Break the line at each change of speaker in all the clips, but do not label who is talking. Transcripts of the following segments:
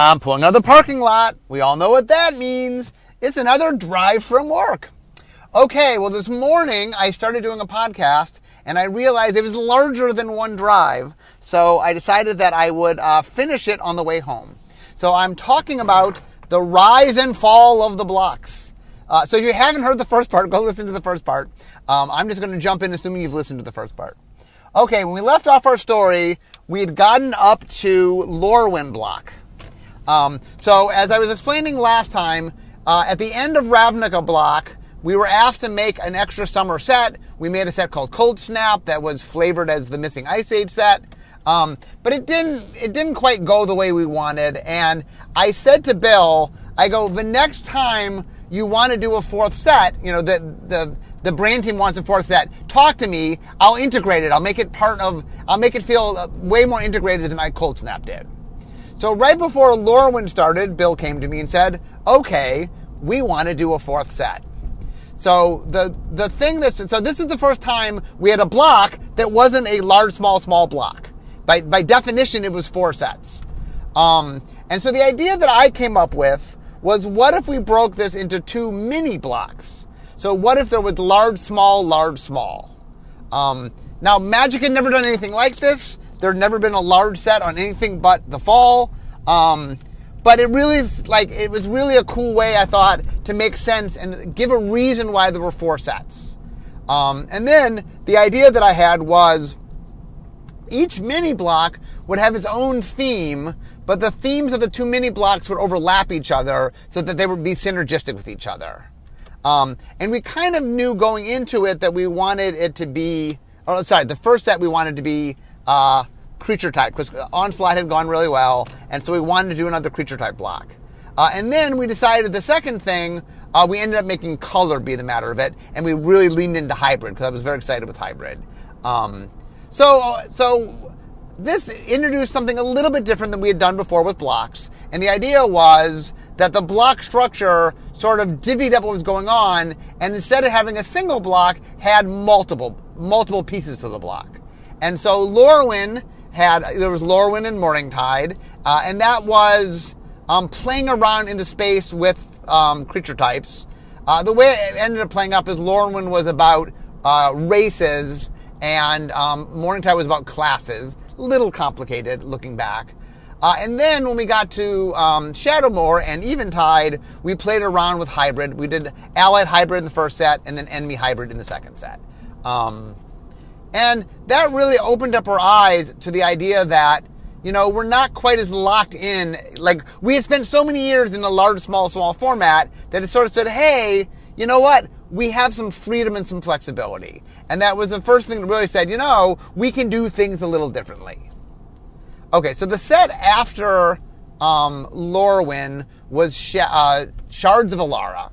I'm pulling out of the parking lot. We all know what that means. It's another drive from work. Okay, well, this morning I started doing a podcast and I realized it was larger than one drive. So I decided that I would uh, finish it on the way home. So I'm talking about the rise and fall of the blocks. Uh, so if you haven't heard the first part, go listen to the first part. Um, I'm just going to jump in assuming you've listened to the first part. Okay, when we left off our story, we had gotten up to Lorwyn block. Um, so as I was explaining last time, uh, at the end of Ravnica block, we were asked to make an extra summer set. We made a set called Cold Snap that was flavored as the missing Ice Age set. Um, but it didn't it didn't quite go the way we wanted. And I said to Bill, I go, the next time you want to do a fourth set, you know, the the the brand team wants a fourth set, talk to me. I'll integrate it. I'll make it part of. I'll make it feel uh, way more integrated than I Cold Snap did. So right before Lorwyn started, Bill came to me and said, "Okay, we want to do a fourth set." So the the thing that's so this is the first time we had a block that wasn't a large, small, small block. By by definition, it was four sets. Um, and so the idea that I came up with was, what if we broke this into two mini blocks? So what if there was large, small, large, small? Um, now Magic had never done anything like this. There had never been a large set on anything but the fall. Um, but it really like it was really a cool way I thought to make sense and give a reason why there were four sets. Um, and then the idea that I had was each mini block would have its own theme, but the themes of the two mini blocks would overlap each other so that they would be synergistic with each other. Um, and we kind of knew going into it that we wanted it to be, oh, sorry, the first set we wanted to be uh, creature type because Onslaught had gone really well, and so we wanted to do another creature type block. Uh, and then we decided the second thing, uh, we ended up making color be the matter of it, and we really leaned into hybrid because I was very excited with hybrid. Um, so, so this introduced something a little bit different than we had done before with blocks, and the idea was that the block structure sort of divvied up what was going on, and instead of having a single block, had multiple multiple pieces to the block. And so Lorwyn had there was Lorwyn and Morningtide, uh, and that was um, playing around in the space with um, creature types. Uh, the way it ended up playing up is Lorwyn was about uh, races, and um, Morningtide was about classes. A Little complicated looking back. Uh, and then when we got to um, Shadowmoor and Eventide, we played around with hybrid. We did allied hybrid in the first set, and then enemy hybrid in the second set. Um, and that really opened up our eyes to the idea that, you know, we're not quite as locked in. Like, we had spent so many years in the large, small, small format that it sort of said, hey, you know what? We have some freedom and some flexibility. And that was the first thing that really said, you know, we can do things a little differently. Okay, so the set after um, Lorwyn was Sh- uh, Shards of Alara.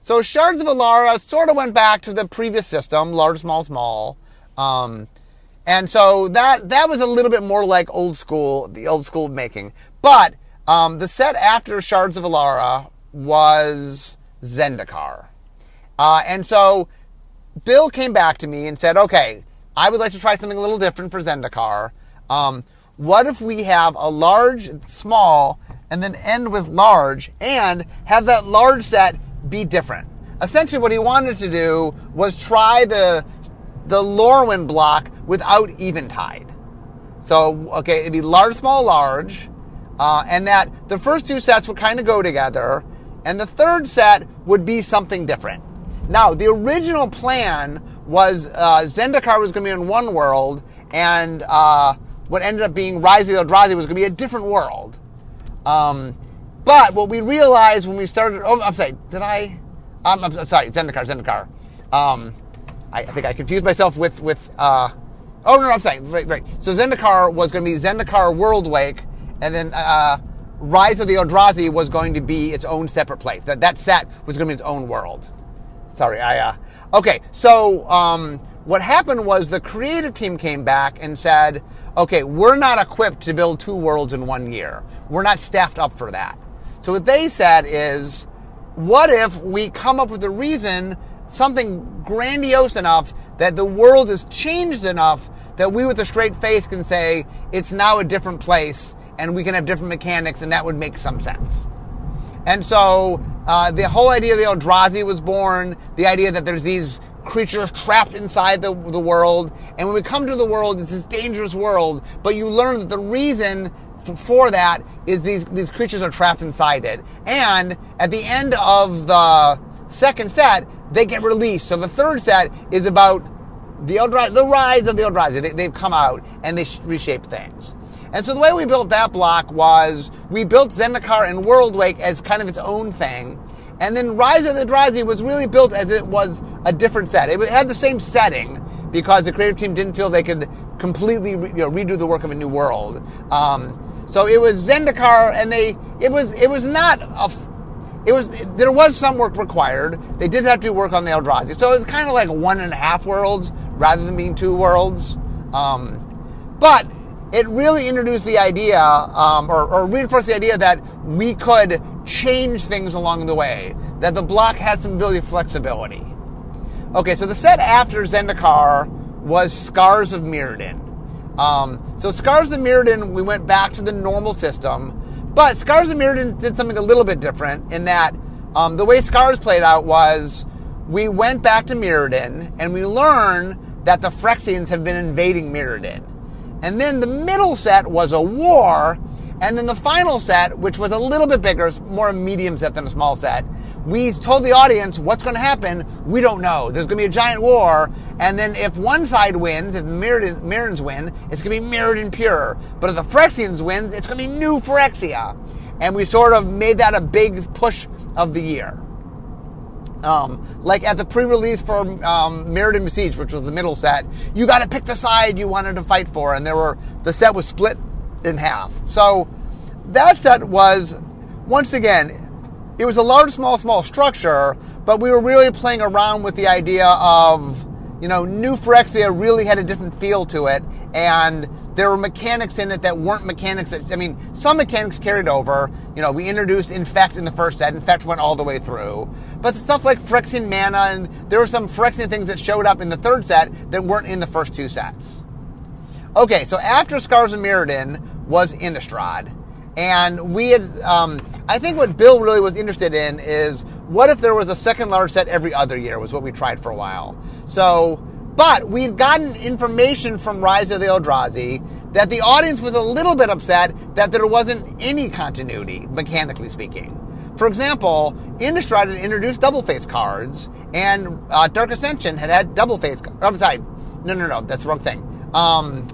So Shards of Alara sort of went back to the previous system, large, small, small. Um, and so that that was a little bit more like old school, the old school making. But um, the set after Shards of Alara was Zendikar. Uh, and so Bill came back to me and said, okay, I would like to try something a little different for Zendikar. Um, what if we have a large, small, and then end with large, and have that large set be different? Essentially, what he wanted to do was try the the Lorwyn block without Eventide. So, okay, it'd be large, small, large, uh, and that the first two sets would kind of go together, and the third set would be something different. Now, the original plan was uh, Zendikar was going to be in one world, and uh, what ended up being Rise of the Eldrazi was going to be a different world. Um, but what we realized when we started, oh, I'm sorry, did I? I'm, I'm sorry, Zendikar, Zendikar. Um, I, I think I confused myself with with. Uh, oh no, no, I'm saying right, right. So Zendikar was going to be Zendikar Worldwake, and then uh, Rise of the Eldrazi was going to be its own separate place. That that set was going to be its own world. Sorry, I. Uh, okay, so um, what happened was the creative team came back and said, "Okay, we're not equipped to build two worlds in one year. We're not staffed up for that." So what they said is, "What if we come up with a reason?" Something grandiose enough that the world has changed enough that we with a straight face can say it's now a different place and we can have different mechanics, and that would make some sense. And so uh, the whole idea of the Eldrazi was born, the idea that there's these creatures trapped inside the, the world, and when we come to the world, it's this dangerous world, but you learn that the reason for that is these, these creatures are trapped inside it. And at the end of the second set, they get released. So the third set is about the Eldrazi, the rise of the Eldrazi. They, have come out and they reshape things. And so the way we built that block was we built Zendikar and Worldwake as kind of its own thing. And then Rise of the Eldrazi was really built as it was a different set. It had the same setting because the creative team didn't feel they could completely you know, redo the work of a new world. Um, so it was Zendikar, and they it was it was not a it was there was some work required. They did have to do work on the Eldrazi, so it was kind of like one and a half worlds rather than being two worlds. Um, but it really introduced the idea, um, or, or reinforced the idea that we could change things along the way. That the block had some ability of flexibility. Okay, so the set after Zendikar was Scars of Mirrodin. Um, so Scars of Mirrodin, we went back to the normal system, but Scars of Mirrodin did something a little bit different in that um, the way Scars played out was we went back to Mirrodin and we learned that the Phyrexians have been invading Mirrodin. And then the middle set was a war, and then the final set, which was a little bit bigger, more a medium set than a small set, we told the audience what's going to happen. We don't know. There's going to be a giant war, and then if one side wins, if Mirrans win, it's going to be Mirrodin pure. But if the Phyrexians win, it's going to be new Phyrexia. And we sort of made that a big push of the year. Um, like at the pre-release for um, Mirrodin Besieged, which was the middle set, you got to pick the side you wanted to fight for, and there were the set was split in half. So that set was once again it was a large, small, small structure, but we were really playing around with the idea of, you know, New Phyrexia really had a different feel to it, and there were mechanics in it that weren't mechanics that, I mean, some mechanics carried over. You know, we introduced Infect in the first set, Infect went all the way through. But stuff like Phyrexian Mana, and there were some Phyrexian things that showed up in the third set that weren't in the first two sets. Okay, so after Scars of Mirrodin was Innistrad. And we had, um, I think what Bill really was interested in is what if there was a second large set every other year, was what we tried for a while. So, but we'd gotten information from Rise of the Eldrazi that the audience was a little bit upset that there wasn't any continuity, mechanically speaking. For example, Innistrad had introduced double face cards, and uh, Dark Ascension had had double face. cards. I'm sorry, no, no, no, that's the wrong thing. Um,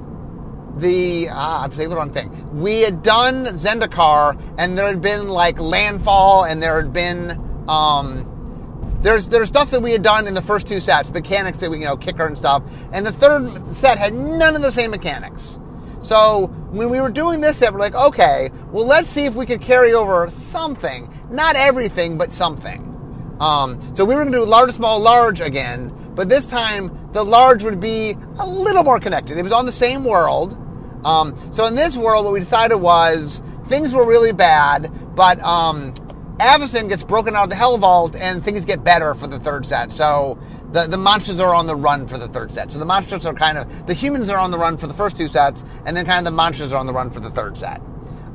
the ah, I'm saying the wrong thing. We had done Zendikar, and there had been like landfall, and there had been um, there's there's stuff that we had done in the first two sets, mechanics that we you know kicker and stuff, and the third set had none of the same mechanics. So when we were doing this set, we're like, okay, well let's see if we could carry over something, not everything, but something. Um, so we were going to do large, small, large again, but this time the large would be a little more connected. It was on the same world, um, so in this world, what we decided was things were really bad, but um, Avacyn gets broken out of the Hell Vault and things get better for the third set. So the, the monsters are on the run for the third set. So the monsters are kind of, the humans are on the run for the first two sets, and then kind of the monsters are on the run for the third set.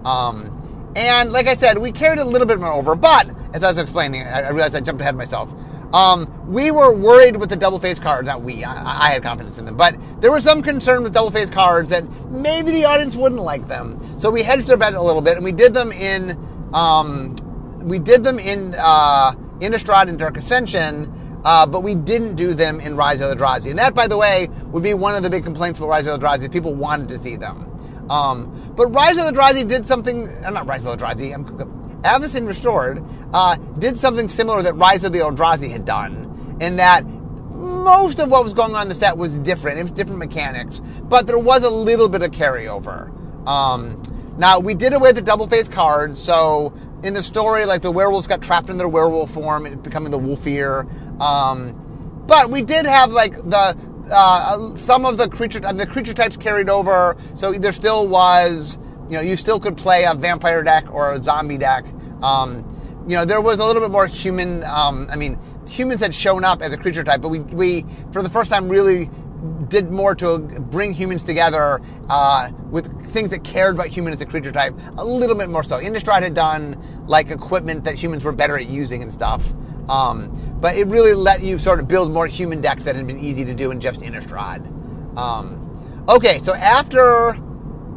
Um, and like I said, we carried a little bit more over, but as I was explaining, I, I realized I jumped ahead of myself. Um, we were worried with the double face cards. Not we. I, I, had confidence in them, but there was some concern with double face cards that maybe the audience wouldn't like them. So we hedged our bet a little bit, and we did them in. Um, we did them in uh, Innistrad and Dark Ascension. Uh, but we didn't do them in Rise of the Eldrazi. And that, by the way, would be one of the big complaints about Rise of the Eldrazi. People wanted to see them. Um, but Rise of the Eldrazi did something, uh, not Rise of the Eldrazi, I'm, Avacyn Restored uh, did something similar that Rise of the Eldrazi had done, in that most of what was going on in the set was different. It was different mechanics, but there was a little bit of carryover. Um, now we did away with the double face cards, so in the story, like the werewolves got trapped in their werewolf form, becoming the Wolfir. Um, but we did have like the uh, some of the creature the creature types carried over, so there still was you know, you still could play a vampire deck or a zombie deck. Um, you know, there was a little bit more human. Um, I mean, humans had shown up as a creature type, but we, we for the first time really did more to bring humans together uh, with things that cared about human as a creature type a little bit more so. Innistrad had done like equipment that humans were better at using and stuff. Um, but it really let you sort of build more human decks that had been easy to do in just Innistrad. Um, okay, so after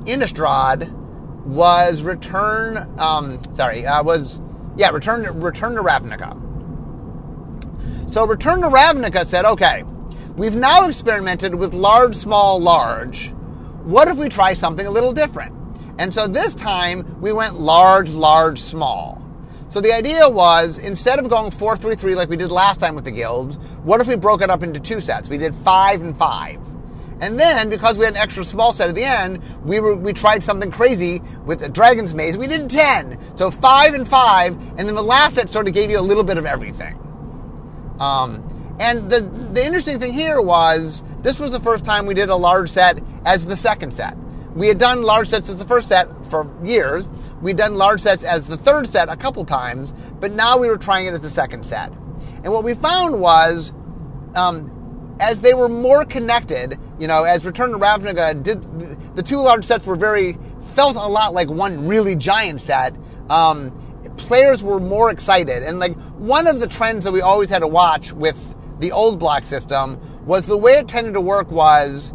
Innistrad was Return, um, sorry, uh, was, yeah, Return, Return to Ravnica. So Return to Ravnica said, okay, we've now experimented with large, small, large. What if we try something a little different? And so this time we went large, large, small. So the idea was instead of going 433 like we did last time with the guilds, what if we broke it up into two sets? We did five and five. And then, because we had an extra small set at the end, we were, we tried something crazy with the Dragon's Maze. We did 10. So 5 and 5, and then the last set sort of gave you a little bit of everything. Um, and the, the interesting thing here was this was the first time we did a large set as the second set. We had done large sets as the first set for years, We'd done large sets as the third set a couple times, but now we were trying it as the second set. And what we found was, um, as they were more connected, you know, as Return to Ravnica did, the two large sets were very, felt a lot like one really giant set. Um, players were more excited. And like one of the trends that we always had to watch with the old block system was the way it tended to work was,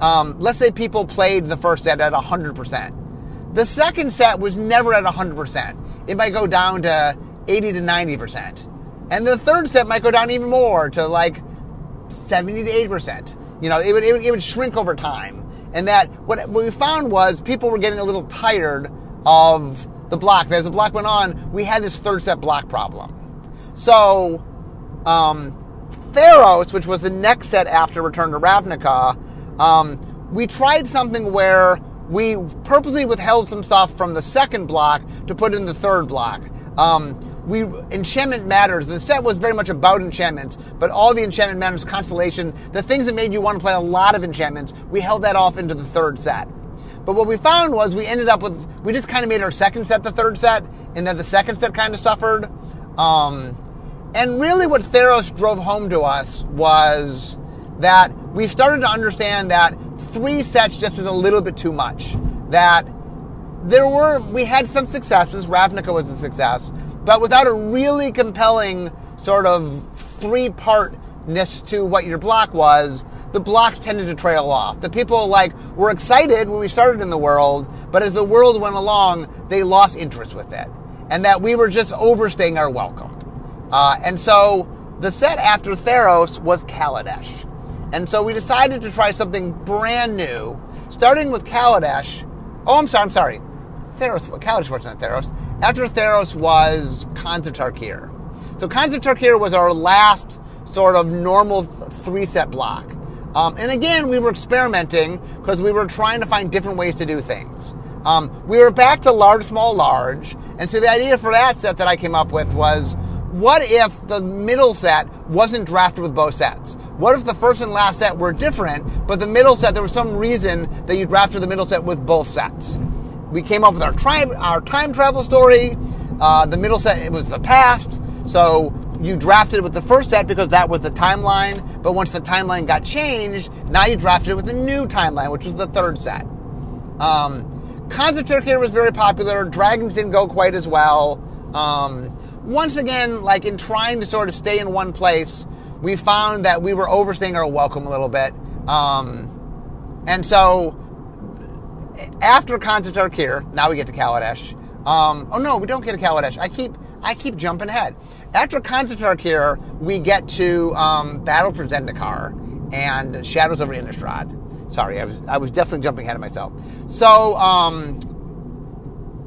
um, let's say people played the first set at 100%. The second set was never at 100%. It might go down to 80 to 90%. And the third set might go down even more to like 70 to 80%. You know, it would, it would, it would shrink over time. And that, what, what we found was people were getting a little tired of the block. As the block went on, we had this third set block problem. So, um, Theros, which was the next set after Return to Ravnica, um, we tried something where we purposely withheld some stuff from the second block to put in the third block. Um, we enchantment matters. The set was very much about enchantments, but all the enchantment matters constellation, the things that made you want to play a lot of enchantments, we held that off into the third set. But what we found was we ended up with we just kind of made our second set the third set, and then the second set kind of suffered. Um, and really, what Theros drove home to us was that we started to understand that three sets just is a little bit too much. That there were, we had some successes. Ravnica was a success, but without a really compelling sort of three partness to what your block was, the blocks tended to trail off. The people like were excited when we started in the world, but as the world went along, they lost interest with it, and that we were just overstaying our welcome. Uh, and so the set after Theros was Kaladesh. And so we decided to try something brand new, starting with Kaladesh. Oh, I'm sorry, I'm sorry. Theros, Kaladesh wasn't Theros. After Theros was Khans of Tarkir. So Khans of Tarkir was our last sort of normal three set block. Um, and again, we were experimenting because we were trying to find different ways to do things. Um, we were back to large, small, large. And so the idea for that set that I came up with was what if the middle set wasn't drafted with both sets? What if the first and last set were different, but the middle set, there was some reason that you drafted the middle set with both sets? We came up with our, tri- our time travel story. Uh, the middle set, it was the past. So you drafted with the first set because that was the timeline. But once the timeline got changed, now you drafted with the new timeline, which was the third set. Um, of Tarkir was very popular. Dragons didn't go quite as well. Um, once again, like in trying to sort of stay in one place, we found that we were overstaying our welcome a little bit. Um, and so after Khans of Tarkir, now we get to Kaladesh. Um, oh no, we don't get to Kaladesh. I keep I keep jumping ahead. After Khans of Tarkir, we get to um, Battle for Zendikar and Shadows over Innistrad. Sorry, I was I was definitely jumping ahead of myself. So um,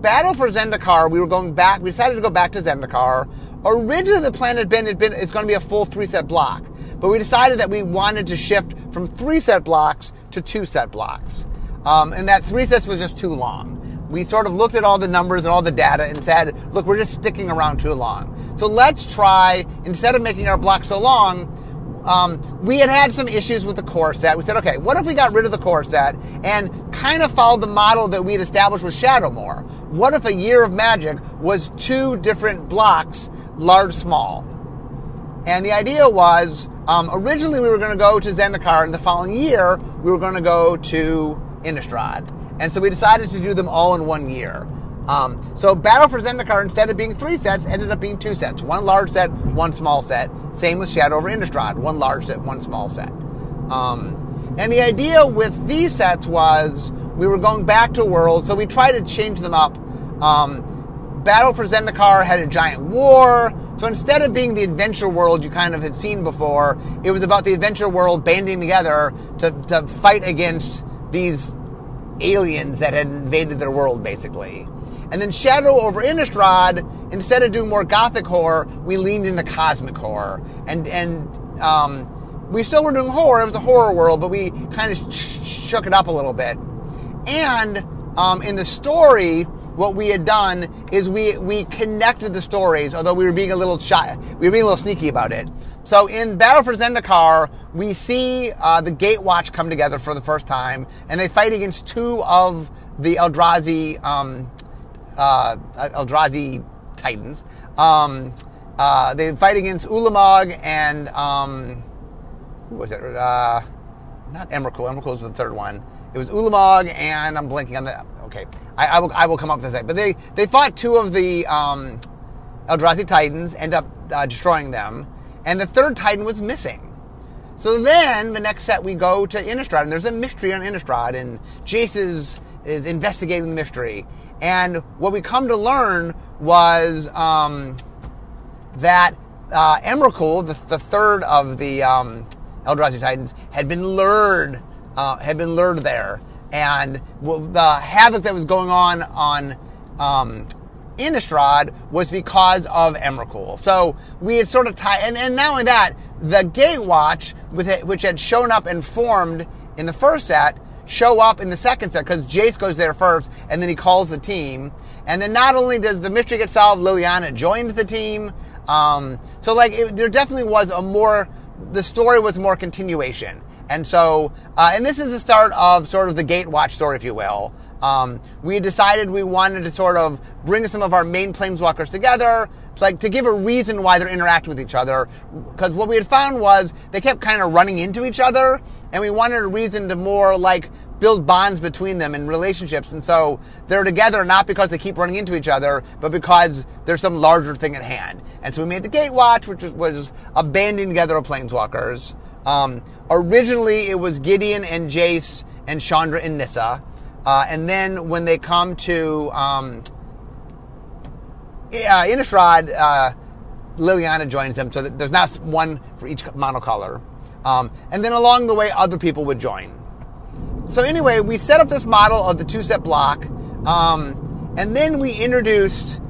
Battle for Zendikar, we were going back. We decided to go back to Zendikar. Originally, the plan had been, had been it's going to be a full three set block, but we decided that we wanted to shift from three set blocks to two set blocks, um, and that three sets was just too long. We sort of looked at all the numbers and all the data and said, look, we're just sticking around too long. So let's try, instead of making our block so long, um, we had had some issues with the core set. We said, okay, what if we got rid of the core set and kind of followed the model that we had established with Shadowmoor? What if a year of magic was two different blocks large, small. And the idea was um, originally we were going to go to Zendikar, and the following year we were going to go to Innistrad. And so we decided to do them all in one year. Um, so Battle for Zendikar, instead of being three sets, ended up being two sets. One large set, one small set. Same with Shadow over Innistrad. One large set, one small set. Um, and the idea with these sets was we were going back to worlds, so we tried to change them up. Um, Battle for Zendikar had a giant war, so instead of being the adventure world you kind of had seen before, it was about the adventure world banding together to, to fight against these aliens that had invaded their world, basically. And then Shadow over Innistrad, instead of doing more gothic horror, we leaned into cosmic horror. And, and um, we still were doing horror, it was a horror world, but we kind of sh- shook it up a little bit. And um, in the story, what we had done is we, we connected the stories, although we were being a little shy, we were being a little sneaky about it. So in Battle for Zendikar, we see uh, the Gatewatch come together for the first time, and they fight against two of the Eldrazi um, uh, Eldrazi Titans. Um, uh, they fight against Ulamog and um, who was it? Uh, not Emrakul. Emrakul was the third one. It was Ulamog and I'm blinking on the. Okay, I, I will. I will come up with that. But they they fought two of the um, Eldrazi Titans, end up uh, destroying them, and the third Titan was missing. So then the next set we go to Innistrad, and there's a mystery on Innistrad, and Jace is is investigating the mystery, and what we come to learn was um, that uh, Emrakul, the, the, third of the um, Eldrazi Titans, had been lured, uh, had been lured there, and the havoc that was going on on um, Innistrad was because of Emrakul. So we had sort of tied, and, and not only that, the Gatewatch, with it, which had shown up and formed in the first set, show up in the second set because Jace goes there first and then he calls the team. And then not only does the mystery get solved, Liliana joined the team. Um, so like it, there definitely was a more the story was more continuation. And so, uh, and this is the start of sort of the Gatewatch story, if you will. Um, we decided we wanted to sort of bring some of our main planeswalkers together, to like to give a reason why they're interacting with each other. Because what we had found was they kept kind of running into each other, and we wanted a reason to more like build bonds between them and relationships. And so they're together not because they keep running into each other, but because there's some larger thing at hand. And so we made the Gatewatch, which was, was a banding together of planeswalkers. Um, originally, it was Gideon and Jace and Chandra and Nissa. Uh, and then when they come to um, uh, Innistrad, uh, Liliana joins them, so there's not one for each monocolor. Um, and then along the way, other people would join. So anyway, we set up this model of the two-set block, um, and then we introduced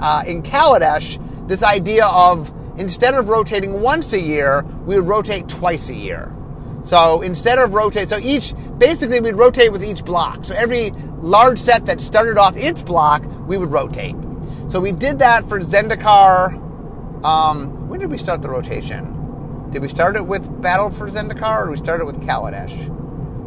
uh, in Kaladesh this idea of instead of rotating once a year, we would rotate twice a year. So instead of rotate, so each, basically we'd rotate with each block. So every large set that started off its block, we would rotate. So we did that for Zendikar. Um, when did we start the rotation? Did we start it with Battle for Zendikar or did we start it with Kaladesh?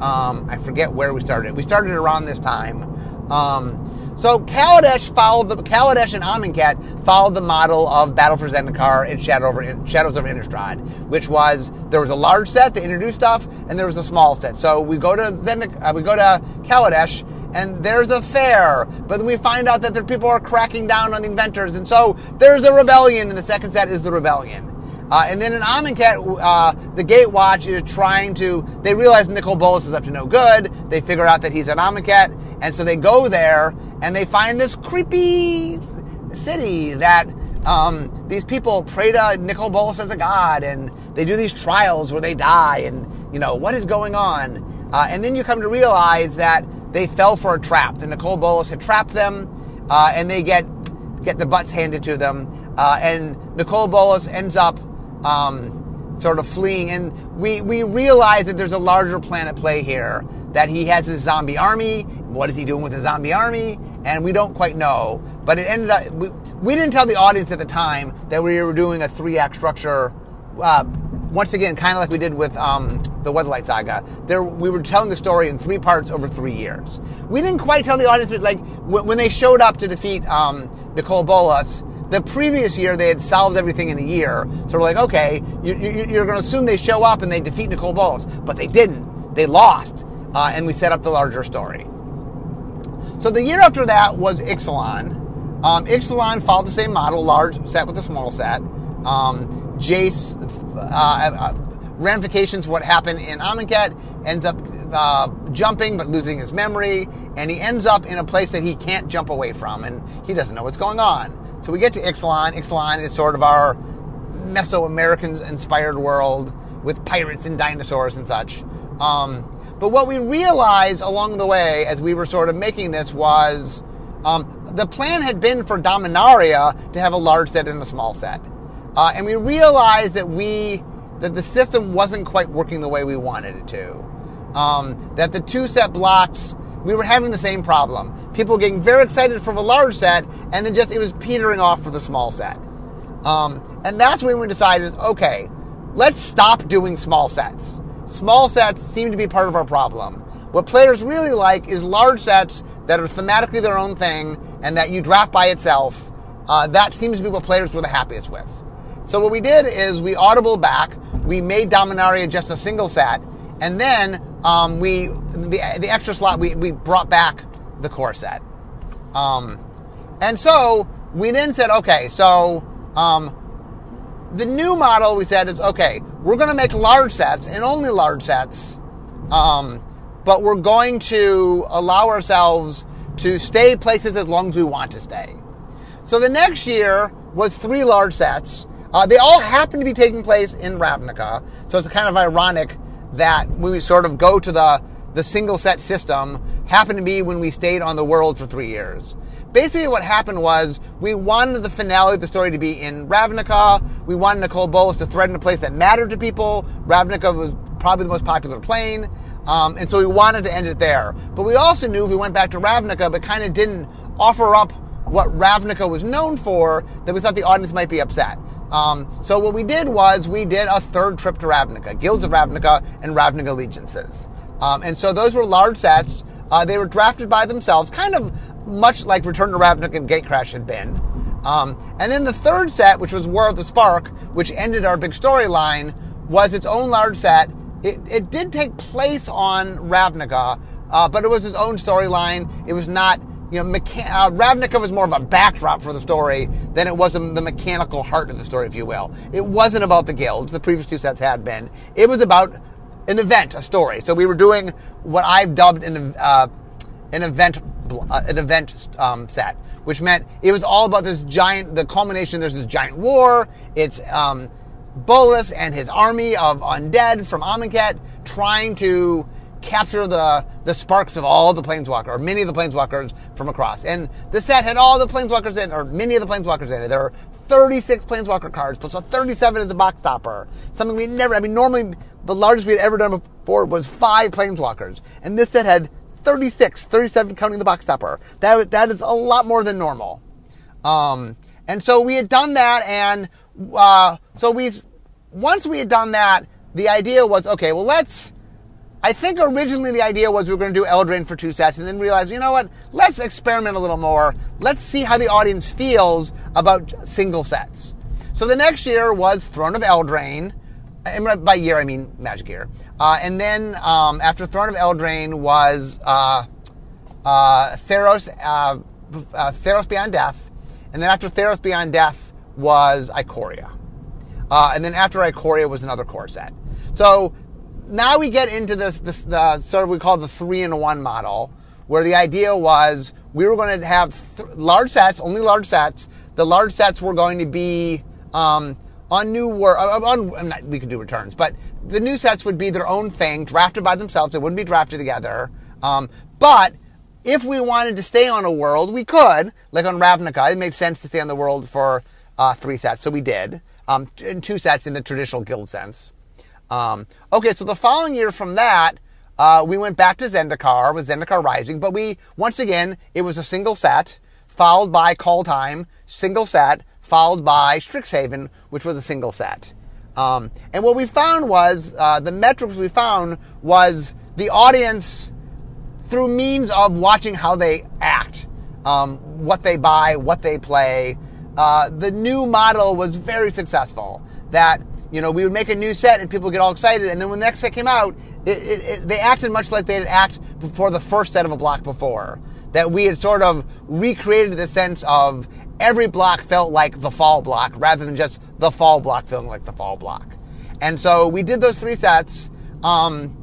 Um, I forget where we started. We started around this time. Um, so Kaladesh followed the Kaladesh and Amonkhet followed the model of Battle for Zendikar and Shadow over, Shadows of Innistrad, which was there was a large set that introduced stuff and there was a small set. So we go to Zendik, uh, we go to Kaladesh and there's a fair, but then we find out that the people are cracking down on the inventors, and so there's a rebellion, and the second set is the rebellion. Uh, and then in Amonkhet, uh, the Gatewatch is trying to. They realize Nicol Bolas is up to no good. They figure out that he's an Amonkhet, and so they go there and they find this creepy city that um, these people pray to Nicol Bolas as a god, and they do these trials where they die, and you know what is going on. Uh, and then you come to realize that they fell for a trap. The Nicol Bolas had trapped them, uh, and they get get the butts handed to them. Uh, and Nicol Bolas ends up um, sort of fleeing. And we, we realize that there's a larger plan at play here, that he has his zombie army. What is he doing with the zombie army? And we don't quite know. But it ended up, we, we didn't tell the audience at the time that we were doing a three act structure. Uh, once again, kind of like we did with um, the Weatherlight Saga, there we were telling the story in three parts over three years. We didn't quite tell the audience, like when they showed up to defeat um, Nicol Bolas, the previous year, they had solved everything in a year. So we're like, okay, you, are going to assume they show up and they defeat Nicol Bolas. But they didn't. They lost. uh, and we set up the larger story. So the year after that was Ixalan. Um, Ixalan followed the same model, large set with a small set. Um, Jace, uh, uh, ramifications of what happened in Amonkhet, ends up uh, jumping but losing his memory, and he ends up in a place that he can't jump away from, and he doesn't know what's going on. So we get to Ixalan. Ixalan is sort of our Mesoamerican inspired world with pirates and dinosaurs and such. Um, but what we realized along the way as we were sort of making this was um, the plan had been for Dominaria to have a large set and a small set. Uh, and we realized that we that the system wasn't quite working the way we wanted it to. Um, that the two set blocks, we were having the same problem. People were getting very excited for the large set, and then just it was petering off for the small set. Um, and that's when we decided, okay, let's stop doing small sets. Small sets seem to be part of our problem. What players really like is large sets that are thematically their own thing and that you draft by itself. Uh, that seems to be what players were the happiest with. So what we did is we audible back. We made Dominaria just a single set, and then um, we the, the extra slot we, we brought back the core set. Um, and so we then said, okay, so um, the new model we said is okay, we're going to make large sets and only large sets, um, but we're going to allow ourselves to stay places as long as we want to stay. So the next year was three large sets. Uh, they all happen to be taking place in Ravnica, so it's kind of ironic that when we sort of go to the the single set system happened to be when we stayed on the world for three years. Basically, what happened was we wanted the finale of the story to be in Ravnica. We wanted Nicol Bolas to thread in a place that mattered to people. Ravnica was probably the most popular plane. Um, and so we wanted to end it there. But we also knew if we went back to Ravnica, but kind of didn't offer up what Ravnica was known for, that we thought the audience might be upset. Um, so what we did was we did a third trip to Ravnica, Guilds of Ravnica and Ravnica Allegiances. Um, and so those were large sets. Uh, they were drafted by themselves, kind of much like Return to Ravnica and Gatecrash had been. Um, and then the third set, which was War of the Spark, which ended our big storyline, was its own large set. It, it did take place on Ravnica, uh, but it was its own storyline. It was not, you know, mecha- uh, Ravnica was more of a backdrop for the story than it was the mechanical heart of the story, if you will. It wasn't about the guilds. The previous two sets had been. It was about an event, a story. So we were doing what I've dubbed an uh, an event uh, an event um, set, which meant it was all about this giant. The culmination. There's this giant war. It's um, Bolas and his army of undead from Amonkhet trying to capture the, the sparks of all the planeswalkers, or many of the planeswalkers from across. And the set had all the planeswalkers in, or many of the planeswalkers in it. There were 36 planeswalker cards, plus a 37 as a box topper. Something we never, I mean, normally the largest we had ever done before was five planeswalkers. And this set had 36, 37 counting the box topper. That, that is a lot more than normal. Um, and so we had done that, and uh, so we, once we had done that, the idea was, okay, well, let's, I think originally the idea was we were going to do Eldraine for two sets and then realize, you know what, let's experiment a little more. Let's see how the audience feels about single sets. So the next year was Throne of Eldraine. And by year, I mean Magic Year. Uh, and then um, after Throne of Eldraine was uh, uh, Theros, uh, uh, Theros Beyond Death. And then after Theros Beyond Death was Ikoria. Uh, and then after Ikoria was another core set. So now we get into this, this the sort of we call the three in one model, where the idea was we were going to have th- large sets, only large sets. The large sets were going to be um, on new world. Uh, on, not, we could do returns, but the new sets would be their own thing, drafted by themselves. They wouldn't be drafted together. Um, but if we wanted to stay on a world, we could. Like on Ravnica, it made sense to stay on the world for uh, three sets, so we did. Um, and two sets in the traditional guild sense. Um, okay, so the following year from that, uh, we went back to Zendikar with Zendikar Rising, but we, once again, it was a single set, followed by Kaldheim, single set, followed by Strixhaven, which was a single set. Um, and what we found was, uh, the metrics we found was the audience, through means of watching how they act, um, what they buy, what they play, uh, the new model was very successful. That you know, we would make a new set and people would get all excited, and then when the next set came out, it, it, it, they acted much like they had acted before the first set of a block before. That we had sort of recreated the sense of every block felt like the fall block rather than just the fall block feeling like the fall block. And so we did those three sets, um,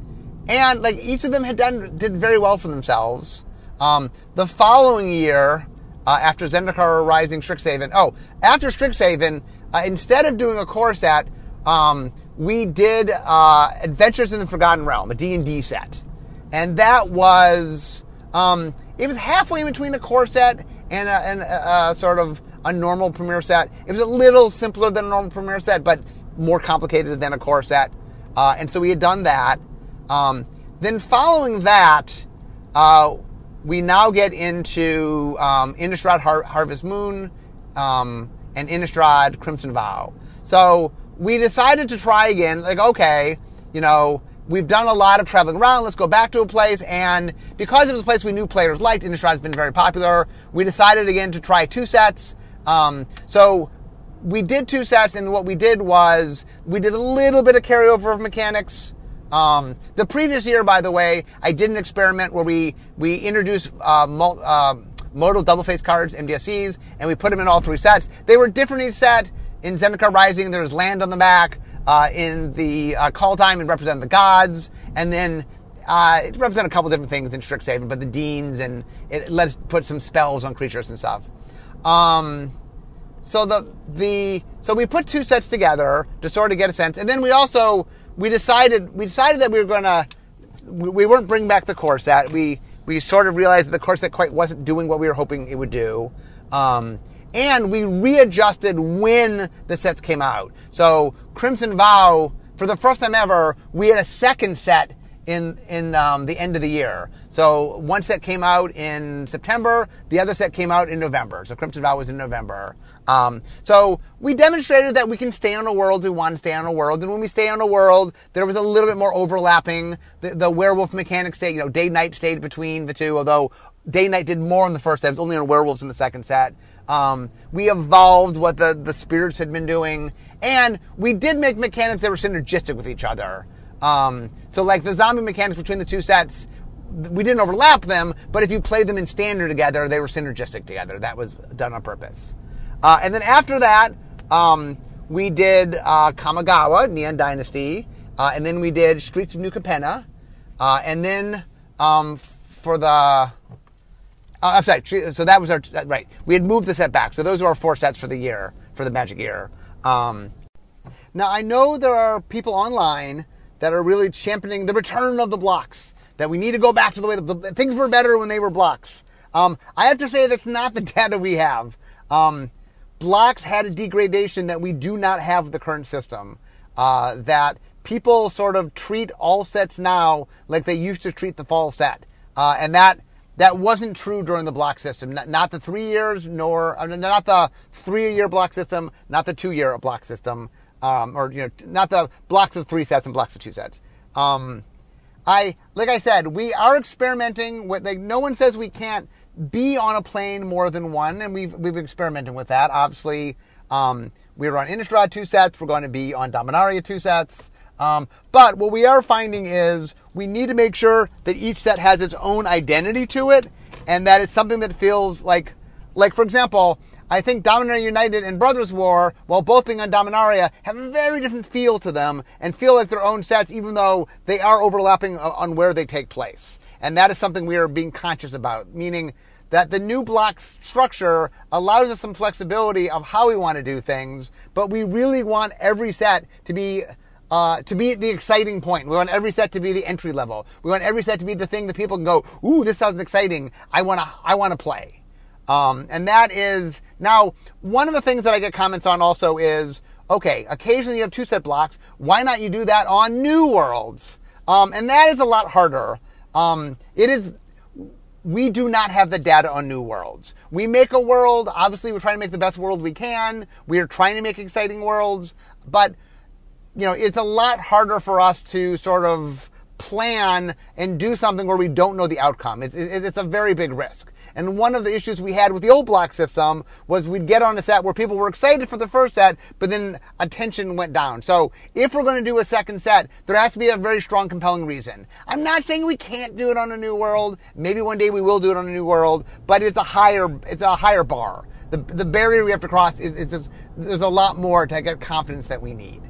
and like each of them had done did very well for themselves. Um, the following year, uh, after Zendikar Rising Strixhaven, oh, after Strixhaven, uh, instead of doing a core set, um, we did uh, Adventures in the Forgotten Realm, a D&D set. And that was, um, it was halfway between a core set and, a, and a, a sort of a normal premiere set. It was a little simpler than a normal premiere set, but more complicated than a core set. Uh, and so we had done that. Um, then following that, uh, we now get into um, Innistrad Har- Harvest Moon um, and Innistrad Crimson Vow. So we decided to try again. Like, okay, you know, we've done a lot of traveling around. Let's go back to a place. And because it was a place we knew players liked, Innistrad's been very popular. We decided again to try two sets. Um, so we did two sets, and what we did was we did a little bit of carryover of mechanics. Um, the previous year, by the way, I did an experiment where we we introduced uh, mul- uh, modal double face cards, MDFCs, and we put them in all three sets. They were different each set. In Zendikar Rising, there's land on the back. Uh, in the uh, Kaldheim, it represented the gods, and then uh, it represents a couple different things in Strixhaven, but the deans, and it let us put some spells on creatures and stuff. Um, so the the so we put two sets together to sort of get a sense, and then we also we decided we decided that we were gonna we, we weren't bringing back the core set. We we sort of realized that the core set quite wasn't doing what we were hoping it would do. Um, and we readjusted when the sets came out. So Crimson Vow, for the first time ever, we had a second set in in um, the end of the year. So one set came out in September, the other set came out in November. So Crimson Vow was in November. Um, so we demonstrated that we can stay on a world we want to stay on a world, and when we stay on a world, there was a little bit more overlapping. The, the werewolf mechanic stayed, you know, day night stayed between the two, although day night did more in the first set. It was only on werewolves in the second set. Um, we evolved what the, the spirits had been doing, and we did make mechanics that were synergistic with each other. Um, so, like the zombie mechanics between the two sets, we didn't overlap them, but if you played them in standard together, they were synergistic together. That was done on purpose. Uh, and then after that, um, we did uh, Kamigawa, Neon Dynasty, uh, and then we did Streets of New Capenna, uh, and then um, for the uh, I'm sorry. So that was our right. We had moved the set back. So those are our four sets for the year for the Magic Year. Um, now I know there are people online that are really championing the return of the blocks. That we need to go back to the way the, the things were better when they were blocks. Um, I have to say that's not the data we have. Um, blocks had a degradation that we do not have the current system. Uh, that people sort of treat all sets now like they used to treat the fall set, uh, and that that wasn't true during the block system. Not, not the three years, nor uh, not the three-year block system, not the two-year block system, um, or you know, not the blocks of three sets and blocks of two sets. Um, I, like I said, we are experimenting with. Like, no one says we can't be on a plane more than one, and we've we've experimented with that. Obviously, um, we were on Innistrad two sets. We're going to be on Dominaria two sets. Um, but what we are finding is we need to make sure that each set has its own identity to it, and that it's something that feels like, like for example, I think Dominaria United and Brothers War, while both being on Dominaria, have a very different feel to them and feel like their own sets, even though they are overlapping on where they take place. And that is something we are being conscious about, meaning that the new block structure allows us some flexibility of how we want to do things, but we really want every set to be uh, to be the exciting point. We want every set to be the entry level. We want every set to be the thing that people can go, "Ooh, this sounds exciting. I want to. I want to play." Um, and that is now one of the things that I get comments on also is okay. Occasionally you have two set blocks. Why not you do that on new worlds? Um, and that is a lot harder. Um, it is. We do not have the data on new worlds. We make a world. Obviously, we're trying to make the best world we can. We are trying to make exciting worlds, but you know, it's a lot harder for us to sort of plan and do something where we don't know the outcome. It's, it's a very big risk. And one of the issues we had with the old block system was we'd get on a set where people were excited for the first set, but then attention went down. So if we're going to do a second set, there has to be a very strong, compelling reason. I'm not saying we can't do it on a new world. Maybe one day we will do it on a new world, but it's a higher, it's a higher bar. The, the barrier we have to cross is, is just, there's a lot more to get confidence that we need.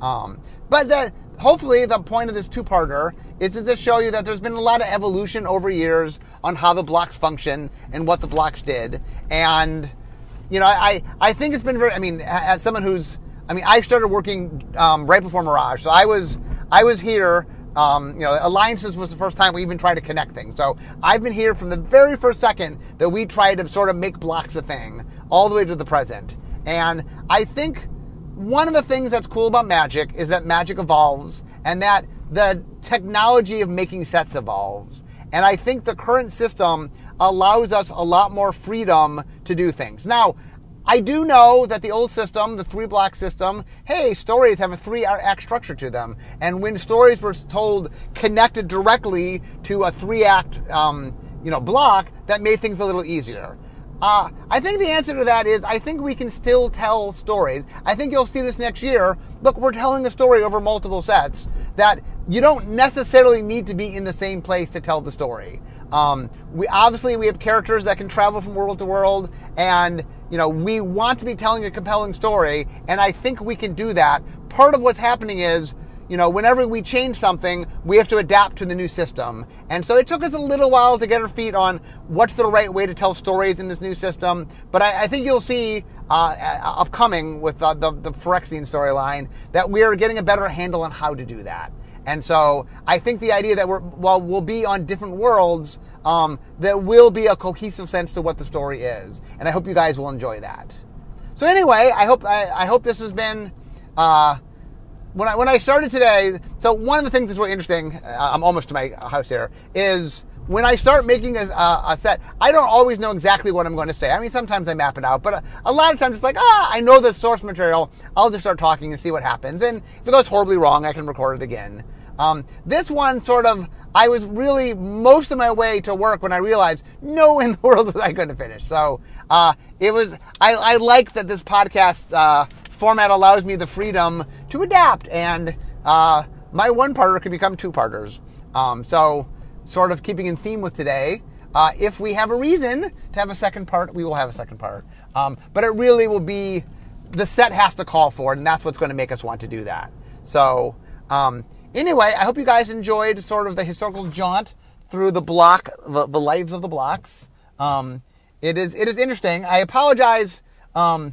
Um, but the, hopefully the point of this two-parter is to just show you that there's been a lot of evolution over years on how the blocks function and what the blocks did. And, you know, I, I think it's been very, I mean, as someone who's, I mean, I started working um, right before Mirage. So I was, I was here, um, you know, Alliances was the first time we even tried to connect things. So I've been here from the very first second that we tried to sort of make blocks a thing all the way to the present. And I think one of the things that's cool about Magic is that Magic evolves and that the technology of making sets evolves. And I think the current system allows us a lot more freedom to do things. Now, I do know that the old system, the three block system, hey, stories have a three act structure to them. And when stories were told connected directly to a three act, um, you know, block, that made things a little easier. Uh, I think the answer to that is I think we can still tell stories. I think you'll see this next year. Look, we're telling a story over multiple sets that you don't necessarily need to be in the same place to tell the story. Um, we obviously we have characters that can travel from world to world, and you know we want to be telling a compelling story, and I think we can do that. Part of what's happening is you know, whenever we change something, we have to adapt to the new system. And so it took us a little while to get our feet on what's the right way to tell stories in this new system. But I, I think you'll see uh, upcoming with uh, the, the Phyrexian storyline that we're getting a better handle on how to do that. And so I think the idea that we're, while we'll be on different worlds, um, there will be a cohesive sense to what the story is. And I hope you guys will enjoy that. So anyway, I hope, I, I hope this has been, uh, when I when I started today, so one of the things that's really interesting, uh, I'm almost to my house here, is when I start making a, a, set, I don't always know exactly what I'm going to say. I mean, sometimes I map it out, but a, a, lot of times it's like, ah, I know the source material. I'll just start talking and see what happens. And if it goes horribly wrong, I can record it again. Um, this one sort of, I was really most of my way to work when I realized no in the world was I going to finish. So uh, it was, I, I like that this podcast. Uh, format allows me the freedom to adapt, and uh, my one parter could become two parters. Um, so, sort of keeping in theme with today, uh, if we have a reason to have a second part, we will have a second part. Um, but it really will be the set has to call for it, and that's what's going to make us want to do that. So, um, anyway, I hope you guys enjoyed sort of the historical jaunt through the block, the, the lives of the blocks. Um, it is it is interesting. I apologize. Um,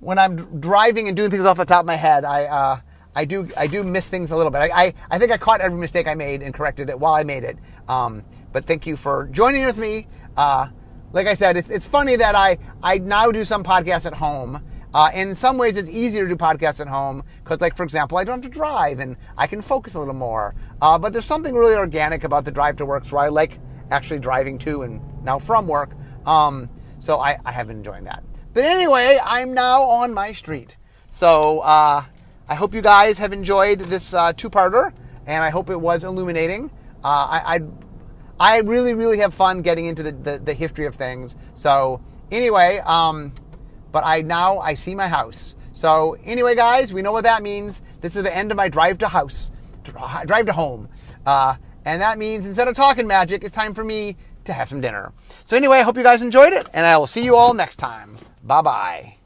when I'm driving and doing things off the top of my head, I uh, I do I do miss things a little bit. I, I, I think I caught every mistake I made and corrected it while I made it. Um, but thank you for joining with me. Uh, like I said, it's it's funny that I I now do some podcasts at home. Uh, in some ways, it's easier to do podcasts at home because, like for example, I don't have to drive and I can focus a little more. Uh, but there's something really organic about the drive to work, so I like actually driving to and now from work. Um, so I, I have been enjoying that. But anyway, I'm now on my street. So uh, I hope you guys have enjoyed this uh, two-parter, and I hope it was illuminating. Uh, I, I, I really really have fun getting into the, the, the history of things. So anyway, um, but I now I see my house. So anyway, guys, we know what that means. This is the end of my drive to house, drive to home, uh, and that means instead of talking magic, it's time for me to have some dinner. So anyway, I hope you guys enjoyed it, and I will see you all next time. Bye bye.